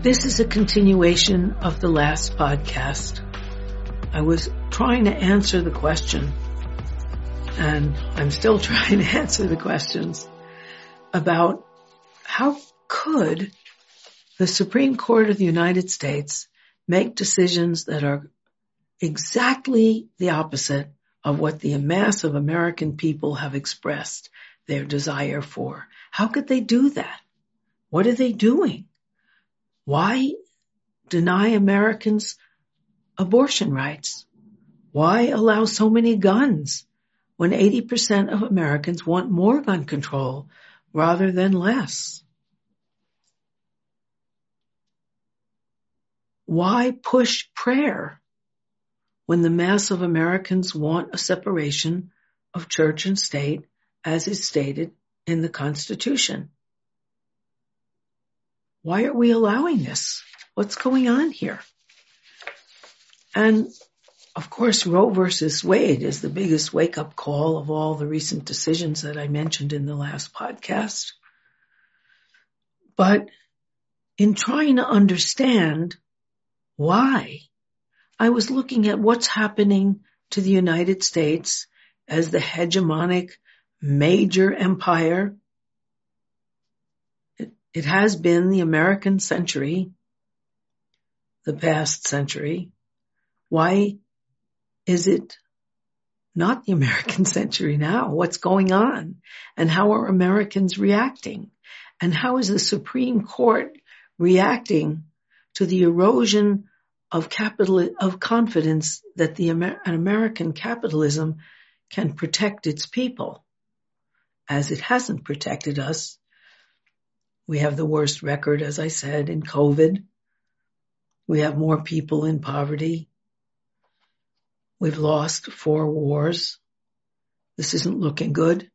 This is a continuation of the last podcast. I was trying to answer the question, and I'm still trying to answer the questions about how could the Supreme Court of the United States make decisions that are exactly the opposite of what the mass of American people have expressed their desire for. How could they do that? What are they doing? Why deny Americans abortion rights? Why allow so many guns when 80% of Americans want more gun control rather than less? Why push prayer when the mass of Americans want a separation of church and state as is stated in the Constitution? Why are we allowing this? What's going on here? And of course, Roe versus Wade is the biggest wake up call of all the recent decisions that I mentioned in the last podcast. But in trying to understand why, I was looking at what's happening to the United States as the hegemonic major empire it has been the American century, the past century. Why is it not the American century now? What's going on? And how are Americans reacting? And how is the Supreme Court reacting to the erosion of capital, of confidence that the Amer- American capitalism can protect its people as it hasn't protected us we have the worst record, as I said, in COVID. We have more people in poverty. We've lost four wars. This isn't looking good.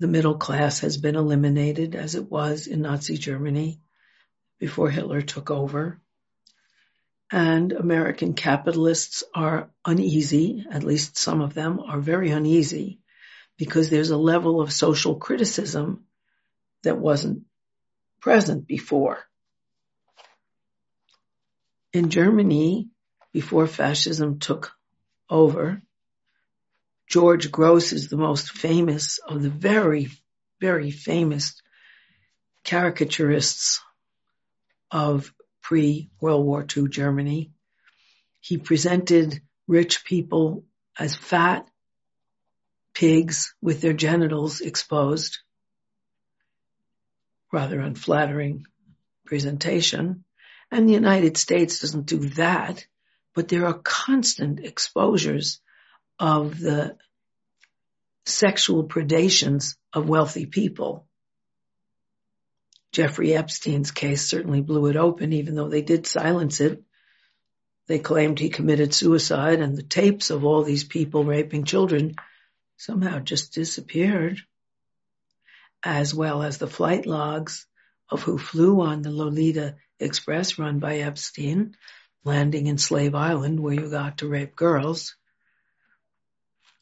The middle class has been eliminated as it was in Nazi Germany before Hitler took over. And American capitalists are uneasy, at least some of them are very uneasy because there's a level of social criticism that wasn't present before. In Germany, before fascism took over, George Grosz is the most famous of the very, very famous caricaturists of pre-World War II Germany. He presented rich people as fat pigs with their genitals exposed rather unflattering presentation. And the United States doesn't do that, but there are constant exposures of the sexual predations of wealthy people. Jeffrey Epstein's case certainly blew it open, even though they did silence it. They claimed he committed suicide and the tapes of all these people raping children somehow just disappeared as well as the flight logs of who flew on the Lolita Express run by Epstein, landing in Slave Island where you got to rape girls.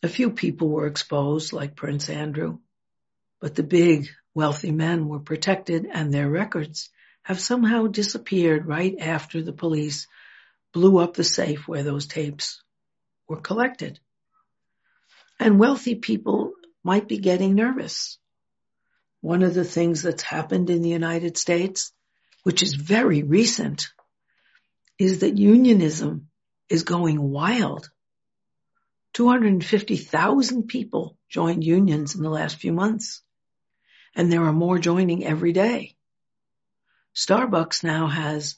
A few people were exposed, like Prince Andrew, but the big wealthy men were protected and their records have somehow disappeared right after the police blew up the safe where those tapes were collected. And wealthy people might be getting nervous one of the things that's happened in the United States, which is very recent, is that unionism is going wild. 250,000 people joined unions in the last few months, and there are more joining every day. Starbucks now has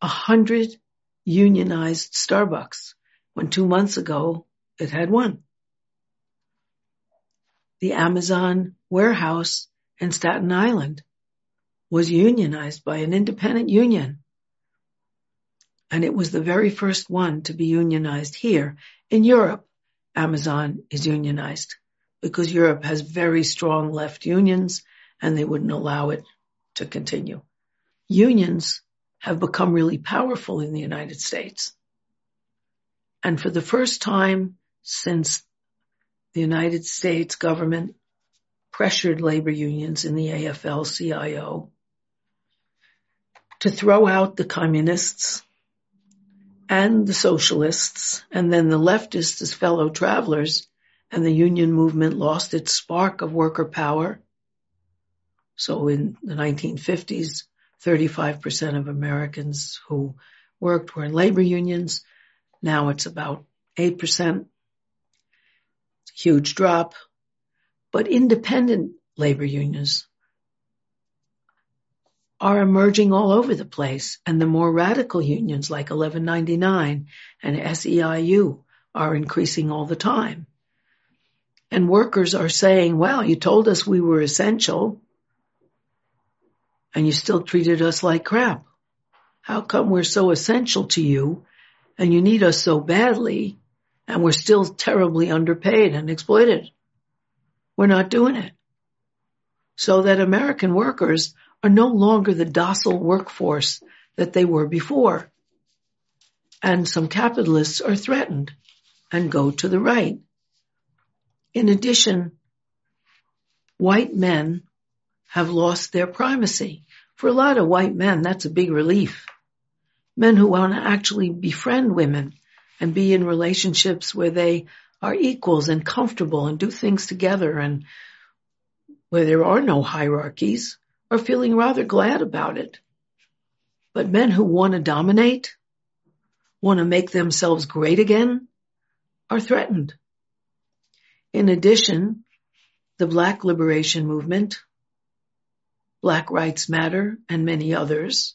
a hundred unionized Starbucks when two months ago it had one. The Amazon warehouse in Staten Island was unionized by an independent union. And it was the very first one to be unionized here. In Europe, Amazon is unionized because Europe has very strong left unions and they wouldn't allow it to continue. Unions have become really powerful in the United States. And for the first time since the United States government pressured labor unions in the AFL-CIO to throw out the communists and the socialists and then the leftists as fellow travelers and the union movement lost its spark of worker power. So in the 1950s, 35% of Americans who worked were in labor unions. Now it's about 8%. Huge drop. But independent labor unions are emerging all over the place and the more radical unions like 1199 and SEIU are increasing all the time. And workers are saying, well, you told us we were essential and you still treated us like crap. How come we're so essential to you and you need us so badly and we're still terribly underpaid and exploited? We're not doing it. So that American workers are no longer the docile workforce that they were before. And some capitalists are threatened and go to the right. In addition, white men have lost their primacy. For a lot of white men, that's a big relief. Men who want to actually befriend women and be in relationships where they are equals and comfortable and do things together and where there are no hierarchies are feeling rather glad about it. But men who want to dominate, want to make themselves great again, are threatened. In addition, the Black Liberation Movement, Black Rights Matter, and many others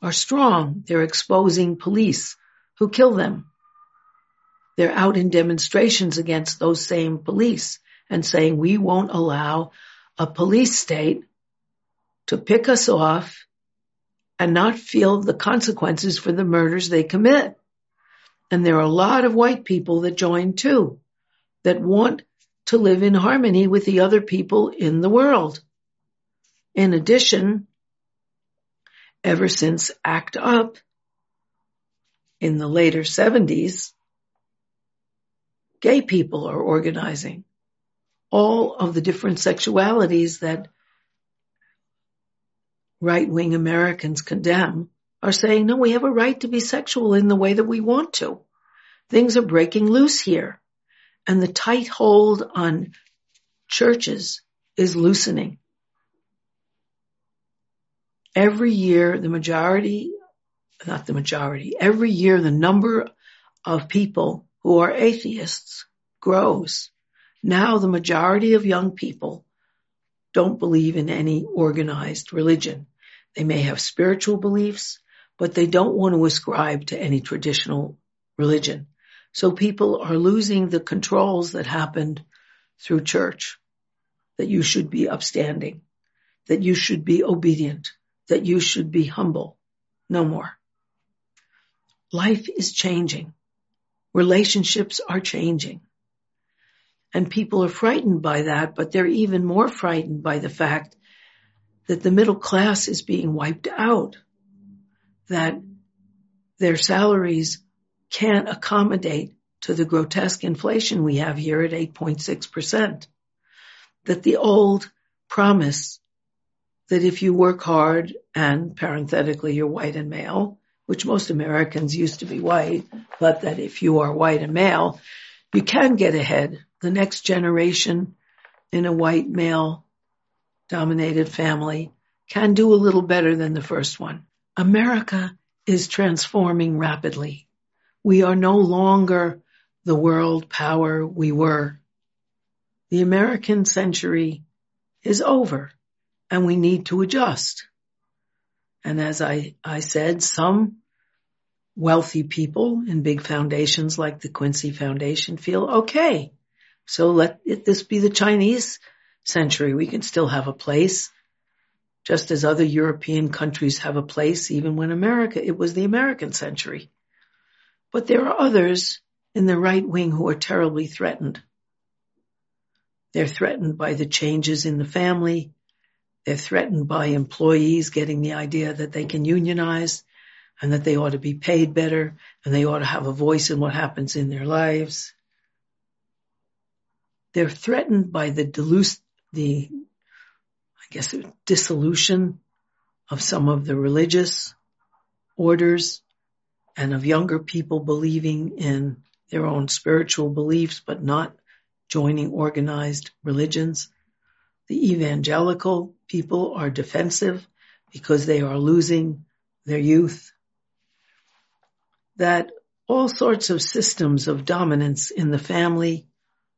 are strong. They're exposing police who kill them. They're out in demonstrations against those same police and saying we won't allow a police state to pick us off and not feel the consequences for the murders they commit. And there are a lot of white people that join too that want to live in harmony with the other people in the world. In addition, ever since ACT UP in the later 70s, gay people are organizing. All of the different sexualities that right-wing Americans condemn are saying, no, we have a right to be sexual in the way that we want to. Things are breaking loose here and the tight hold on churches is loosening. Every year, the majority, not the majority, every year the number of people who are atheists grows. Now the majority of young people don't believe in any organized religion. They may have spiritual beliefs, but they don't want to ascribe to any traditional religion. So people are losing the controls that happened through church, that you should be upstanding, that you should be obedient, that you should be humble. No more. Life is changing. Relationships are changing. And people are frightened by that, but they're even more frightened by the fact that the middle class is being wiped out, that their salaries can't accommodate to the grotesque inflation we have here at 8.6%. That the old promise that if you work hard and parenthetically you're white and male, which most Americans used to be white, but that if you are white and male, you can get ahead. The next generation in a white male dominated family can do a little better than the first one. America is transforming rapidly. We are no longer the world power we were. The American century is over and we need to adjust. And as I, I said, some wealthy people in big foundations like the Quincy Foundation feel okay. So let it, this be the Chinese century. We can still have a place just as other European countries have a place, even when America, it was the American century. But there are others in the right wing who are terribly threatened. They're threatened by the changes in the family. They're threatened by employees getting the idea that they can unionize and that they ought to be paid better and they ought to have a voice in what happens in their lives. They're threatened by the delus- the, I guess, dissolution of some of the religious orders and of younger people believing in their own spiritual beliefs but not joining organized religions. The evangelical people are defensive because they are losing their youth. That all sorts of systems of dominance in the family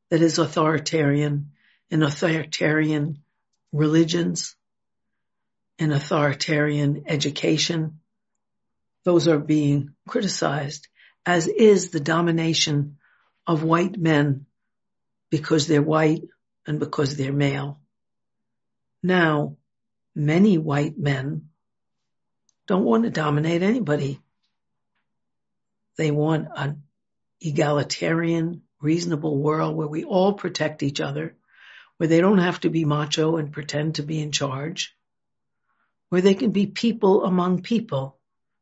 that is authoritarian, and authoritarian religions, and authoritarian education, those are being criticized, as is the domination of white men because they're white and because they're male. Now, many white men don't want to dominate anybody. They want an egalitarian, reasonable world where we all protect each other, where they don't have to be macho and pretend to be in charge, where they can be people among people,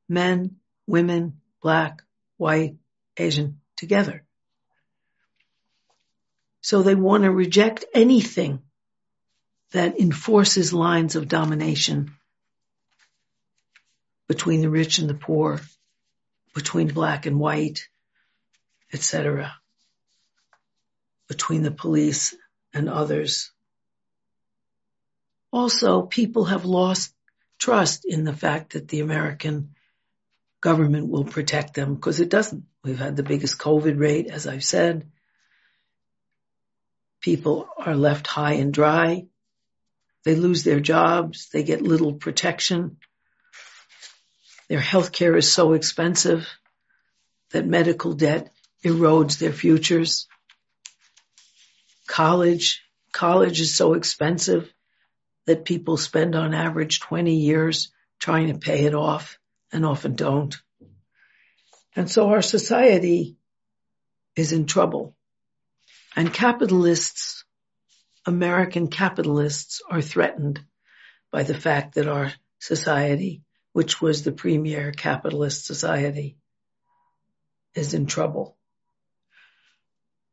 men, women, black, white, Asian, together. So they want to reject anything that enforces lines of domination between the rich and the poor, between black and white, etc., between the police and others. Also, people have lost trust in the fact that the American government will protect them because it doesn't. We've had the biggest COVID rate, as I've said. People are left high and dry. They lose their jobs. They get little protection. Their health care is so expensive that medical debt erodes their futures. College, college is so expensive that people spend on average 20 years trying to pay it off and often don't. And so our society is in trouble. And capitalists, American capitalists are threatened by the fact that our society which was the premier capitalist society, is in trouble.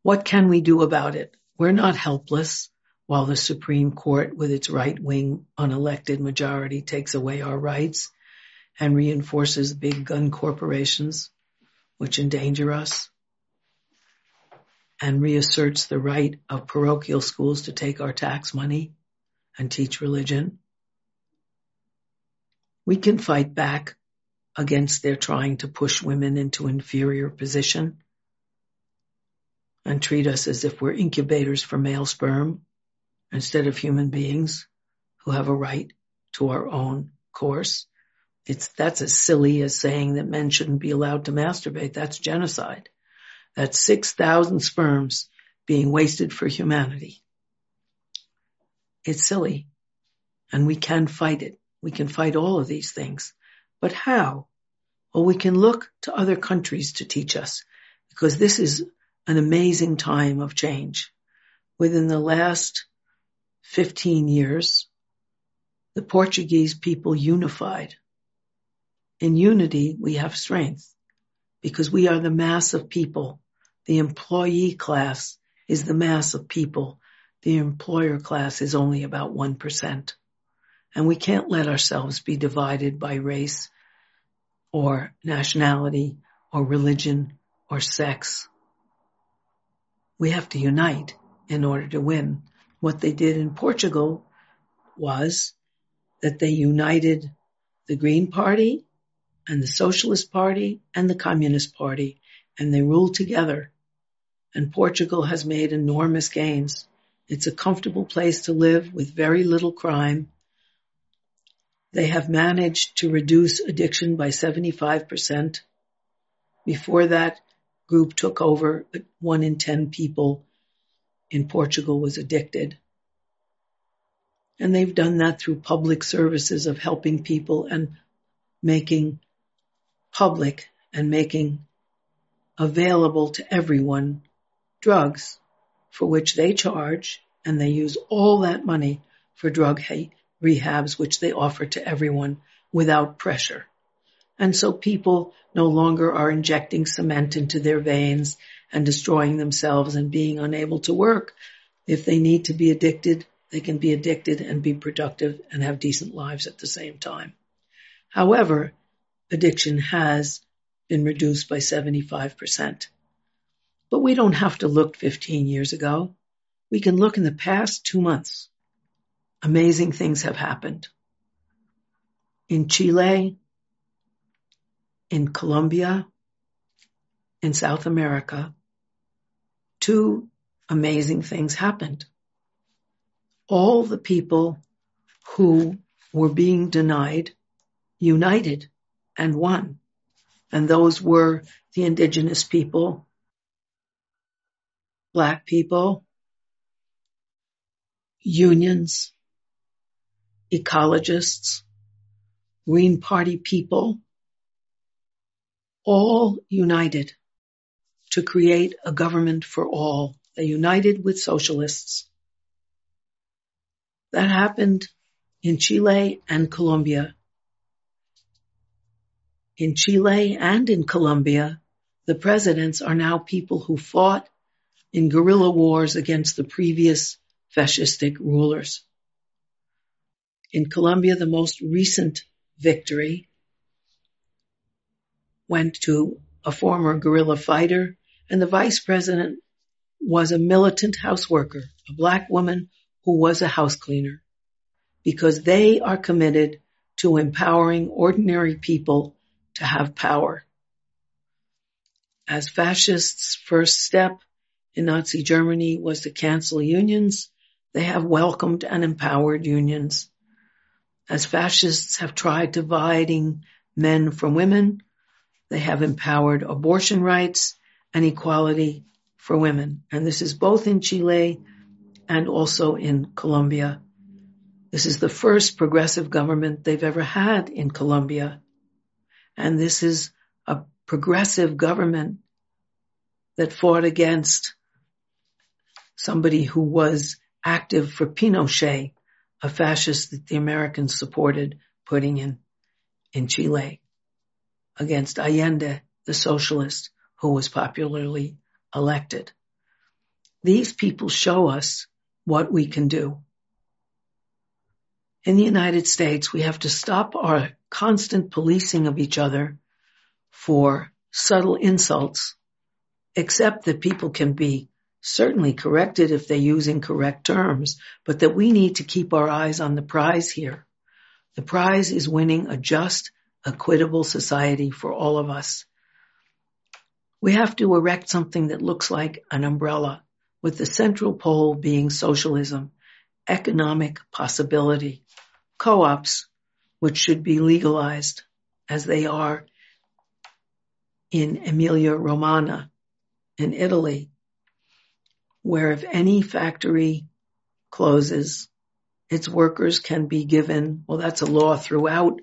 What can we do about it? We're not helpless while the Supreme Court with its right-wing unelected majority takes away our rights and reinforces big gun corporations which endanger us and reasserts the right of parochial schools to take our tax money and teach religion we can fight back against their trying to push women into inferior position and treat us as if we're incubators for male sperm instead of human beings who have a right to our own course. It's, that's as silly as saying that men shouldn't be allowed to masturbate. That's genocide. That's 6,000 sperms being wasted for humanity. It's silly and we can fight it. We can fight all of these things. But how? Well, we can look to other countries to teach us because this is an amazing time of change. Within the last 15 years, the Portuguese people unified. In unity, we have strength because we are the mass of people. The employee class is the mass of people. The employer class is only about 1%. And we can't let ourselves be divided by race or nationality or religion or sex. We have to unite in order to win. What they did in Portugal was that they united the Green Party and the Socialist Party and the Communist Party and they ruled together. And Portugal has made enormous gains. It's a comfortable place to live with very little crime they have managed to reduce addiction by 75%. Before that group took over, one in 10 people in Portugal was addicted. And they've done that through public services of helping people and making public and making available to everyone drugs for which they charge and they use all that money for drug rehabs which they offer to everyone without pressure. And so people no longer are injecting cement into their veins and destroying themselves and being unable to work. If they need to be addicted, they can be addicted and be productive and have decent lives at the same time. However, addiction has been reduced by 75%. But we don't have to look 15 years ago. We can look in the past two months. Amazing things have happened. In Chile, in Colombia, in South America, two amazing things happened. All the people who were being denied united and won. And those were the indigenous people, black people, unions, ecologists, Green Party people, all united to create a government for all. They united with socialists. That happened in Chile and Colombia. In Chile and in Colombia, the presidents are now people who fought in guerrilla wars against the previous fascistic rulers. In Colombia, the most recent victory went to a former guerrilla fighter and the vice president was a militant houseworker, a black woman who was a house cleaner because they are committed to empowering ordinary people to have power. As fascists' first step in Nazi Germany was to cancel unions, they have welcomed and empowered unions. As fascists have tried dividing men from women, they have empowered abortion rights and equality for women. And this is both in Chile and also in Colombia. This is the first progressive government they've ever had in Colombia. And this is a progressive government that fought against somebody who was active for Pinochet, a fascist that the Americans supported putting in, in Chile against Allende, the socialist who was popularly elected. These people show us what we can do. In the United States, we have to stop our constant policing of each other for subtle insults, accept that people can be certainly corrected if they use incorrect terms, but that we need to keep our eyes on the prize here. The prize is winning a just, equitable society for all of us. We have to erect something that looks like an umbrella with the central pole being socialism, economic possibility, co-ops, which should be legalized as they are in Emilia Romagna in Italy, where if any factory closes, its workers can be given, well, that's a law throughout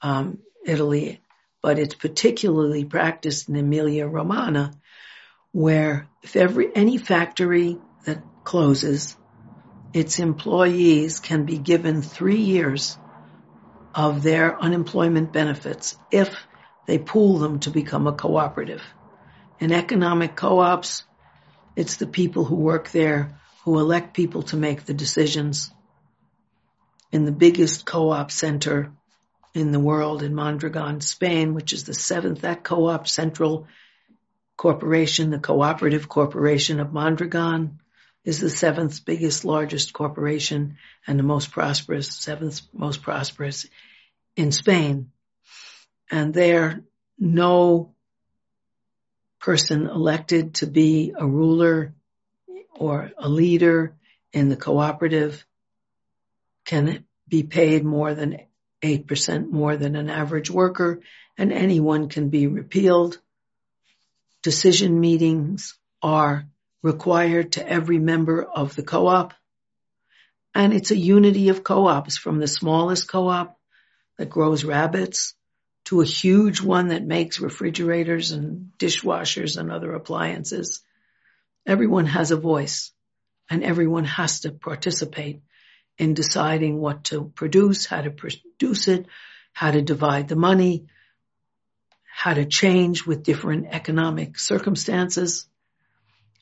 um, Italy, but it's particularly practiced in Emilia Romagna, where if every, any factory that closes, its employees can be given three years of their unemployment benefits if they pool them to become a cooperative. In economic co-ops, it's the people who work there who elect people to make the decisions. In the biggest co-op center in the world in Mondragon, Spain, which is the seventh that Co-op Central Corporation, the cooperative corporation of Mondragon is the seventh biggest, largest corporation and the most prosperous, seventh most prosperous in Spain. And there, no person elected to be a ruler or a leader in the cooperative can be paid more than 8% more than an average worker, and anyone can be repealed. Decision meetings are required to every member of the co-op. And it's a unity of co-ops from the smallest co-op that grows rabbits to a huge one that makes refrigerators and dishwashers and other appliances. Everyone has a voice and everyone has to participate in deciding what to produce, how to produce it, how to divide the money, how to change with different economic circumstances.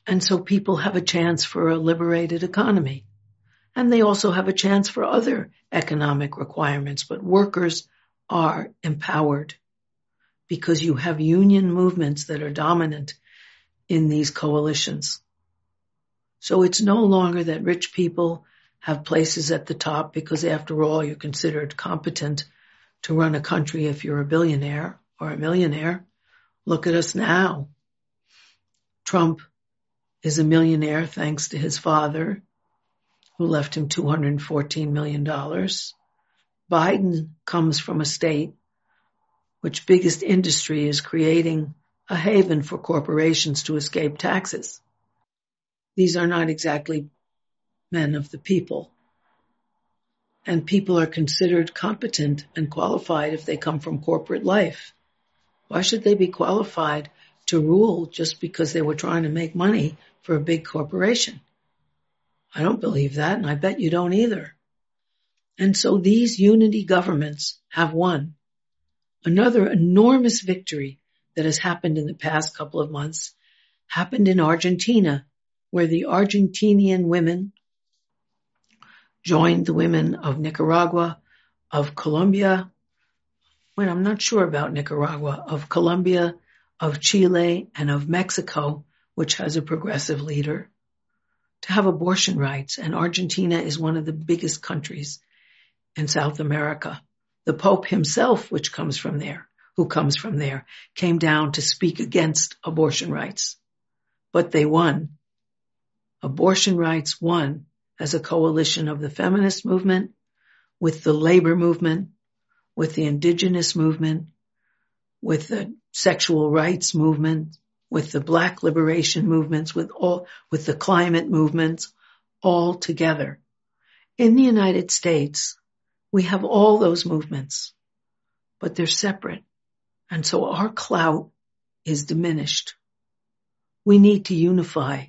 And so people have a chance for a liberated economy. And they also have a chance for other economic requirements, but workers are empowered because you have union movements that are dominant in these coalitions. So it's no longer that rich people have places at the top because after all, you're considered competent to run a country if you're a billionaire or a millionaire. Look at us now. Trump is a millionaire thanks to his father who left him $214 million. Biden comes from a state which biggest industry is creating a haven for corporations to escape taxes. These are not exactly men of the people. And people are considered competent and qualified if they come from corporate life. Why should they be qualified to rule just because they were trying to make money for a big corporation? I don't believe that, and I bet you don't either. And so these unity governments have won. Another enormous victory that has happened in the past couple of months happened in Argentina, where the Argentinian women joined the women of Nicaragua, of Colombia, when I'm not sure about Nicaragua, of Colombia, of Chile, and of Mexico, which has a progressive leader, to have abortion rights. And Argentina is one of the biggest countries in South America. The Pope himself, which comes from there, who comes from there, came down to speak against abortion rights. But they won. Abortion rights won as a coalition of the feminist movement with the labor movement, with the indigenous movement, with the sexual rights movement, with the black liberation movements, with all, with the climate movements, all together. In the United States, we have all those movements, but they're separate. And so our clout is diminished. We need to unify.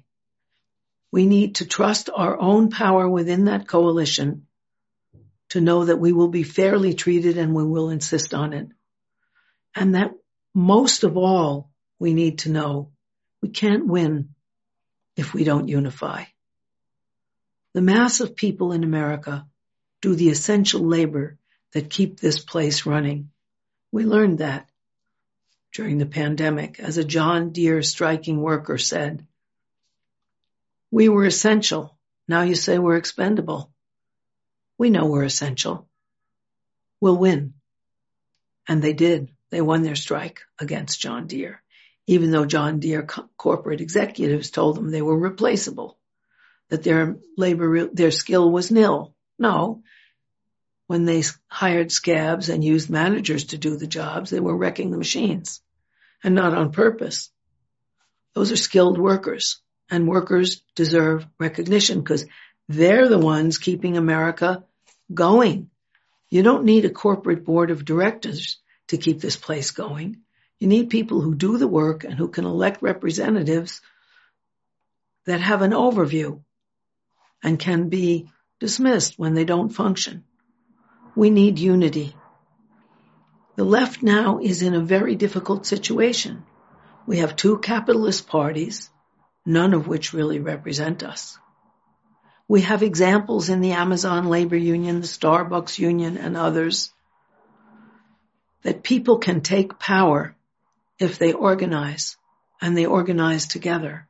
We need to trust our own power within that coalition to know that we will be fairly treated and we will insist on it. And that most of all, we need to know we can't win if we don't unify. The mass of people in America do the essential labor that keep this place running. We learned that during the pandemic, as a John Deere striking worker said. We were essential. Now you say we're expendable. We know we're essential. We'll win. And they did. They won their strike against John Deere, even though John Deere co- corporate executives told them they were replaceable, that their labor, their skill was nil. No. When they hired scabs and used managers to do the jobs, they were wrecking the machines and not on purpose. Those are skilled workers and workers deserve recognition because they're the ones keeping America going. You don't need a corporate board of directors to keep this place going. You need people who do the work and who can elect representatives that have an overview and can be dismissed when they don't function. We need unity. The left now is in a very difficult situation. We have two capitalist parties, none of which really represent us. We have examples in the Amazon labor union, the Starbucks union, and others that people can take power if they organize and they organize together.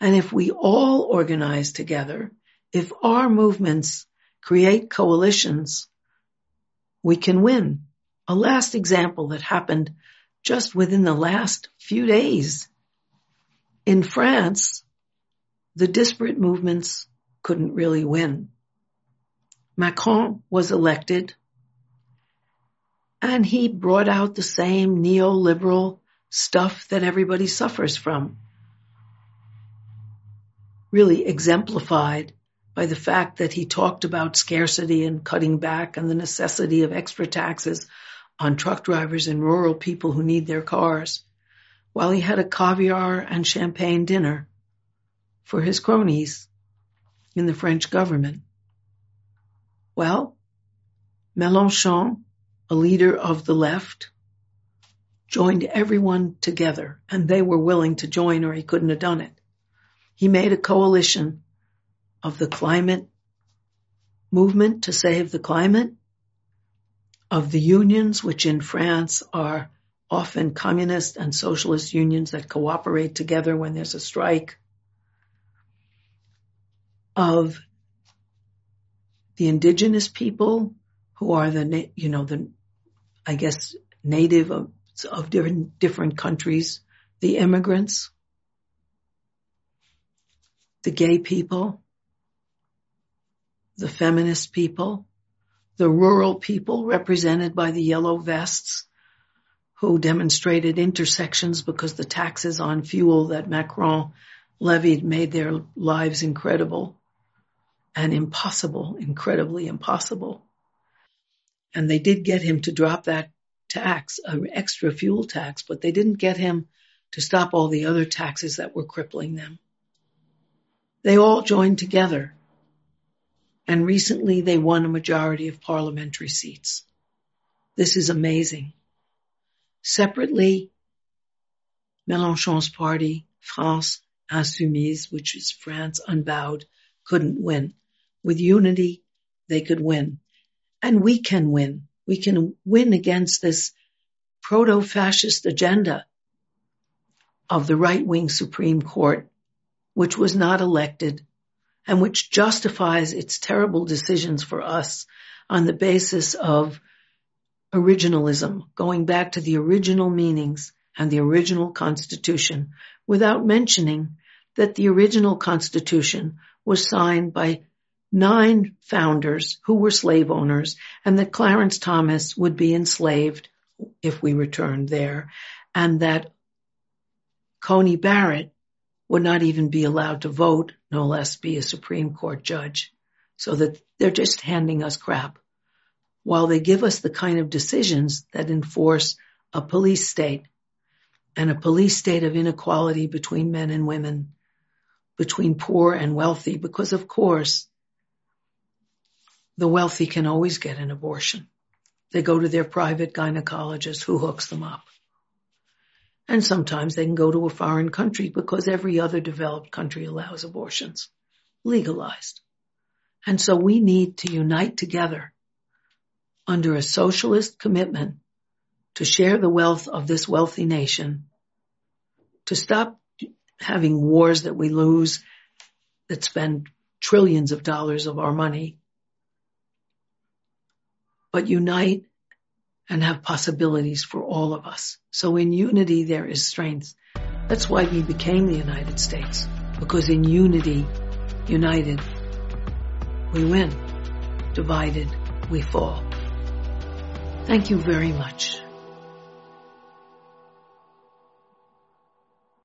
And if we all organize together, if our movements create coalitions, we can win. A last example that happened just within the last few days. In France, the disparate movements couldn't really win. Macron was elected and he brought out the same neoliberal stuff that everybody suffers from. Really exemplified by the fact that he talked about scarcity and cutting back and the necessity of extra taxes on truck drivers and rural people who need their cars, while he had a caviar and champagne dinner for his cronies in the French government. Well, Mélenchon, a leader of the left, joined everyone together and they were willing to join or he couldn't have done it. He made a coalition of the climate movement to save the climate, of the unions, which in France are often communist and socialist unions that cooperate together when there's a strike, of the indigenous people who are the, you know, the, I guess, native of, of different, different countries, the immigrants, the gay people, the feminist people, the rural people represented by the yellow vests who demonstrated intersections because the taxes on fuel that Macron levied made their lives incredible and impossible, incredibly impossible. And they did get him to drop that tax, an extra fuel tax, but they didn't get him to stop all the other taxes that were crippling them. They all joined together and recently they won a majority of parliamentary seats. This is amazing. Separately, Mélenchon's party, France Insoumise, which is France unbowed, couldn't win. With unity, they could win. And we can win. We can win against this proto-fascist agenda of the right-wing Supreme Court, which was not elected and which justifies its terrible decisions for us on the basis of originalism, going back to the original meanings and the original constitution without mentioning that the original constitution was signed by nine founders who were slave owners and that Clarence Thomas would be enslaved if we returned there and that Coney Barrett would not even be allowed to vote, no less be a Supreme Court judge. So that they're just handing us crap while they give us the kind of decisions that enforce a police state and a police state of inequality between men and women, between poor and wealthy, because of course, the wealthy can always get an abortion. They go to their private gynecologist who hooks them up. And sometimes they can go to a foreign country because every other developed country allows abortions legalized. And so we need to unite together under a socialist commitment to share the wealth of this wealthy nation, to stop having wars that we lose that spend trillions of dollars of our money, but unite and have possibilities for all of us. So in unity, there is strength. That's why we became the United States, because in unity, united, we win. Divided, we fall. Thank you very much.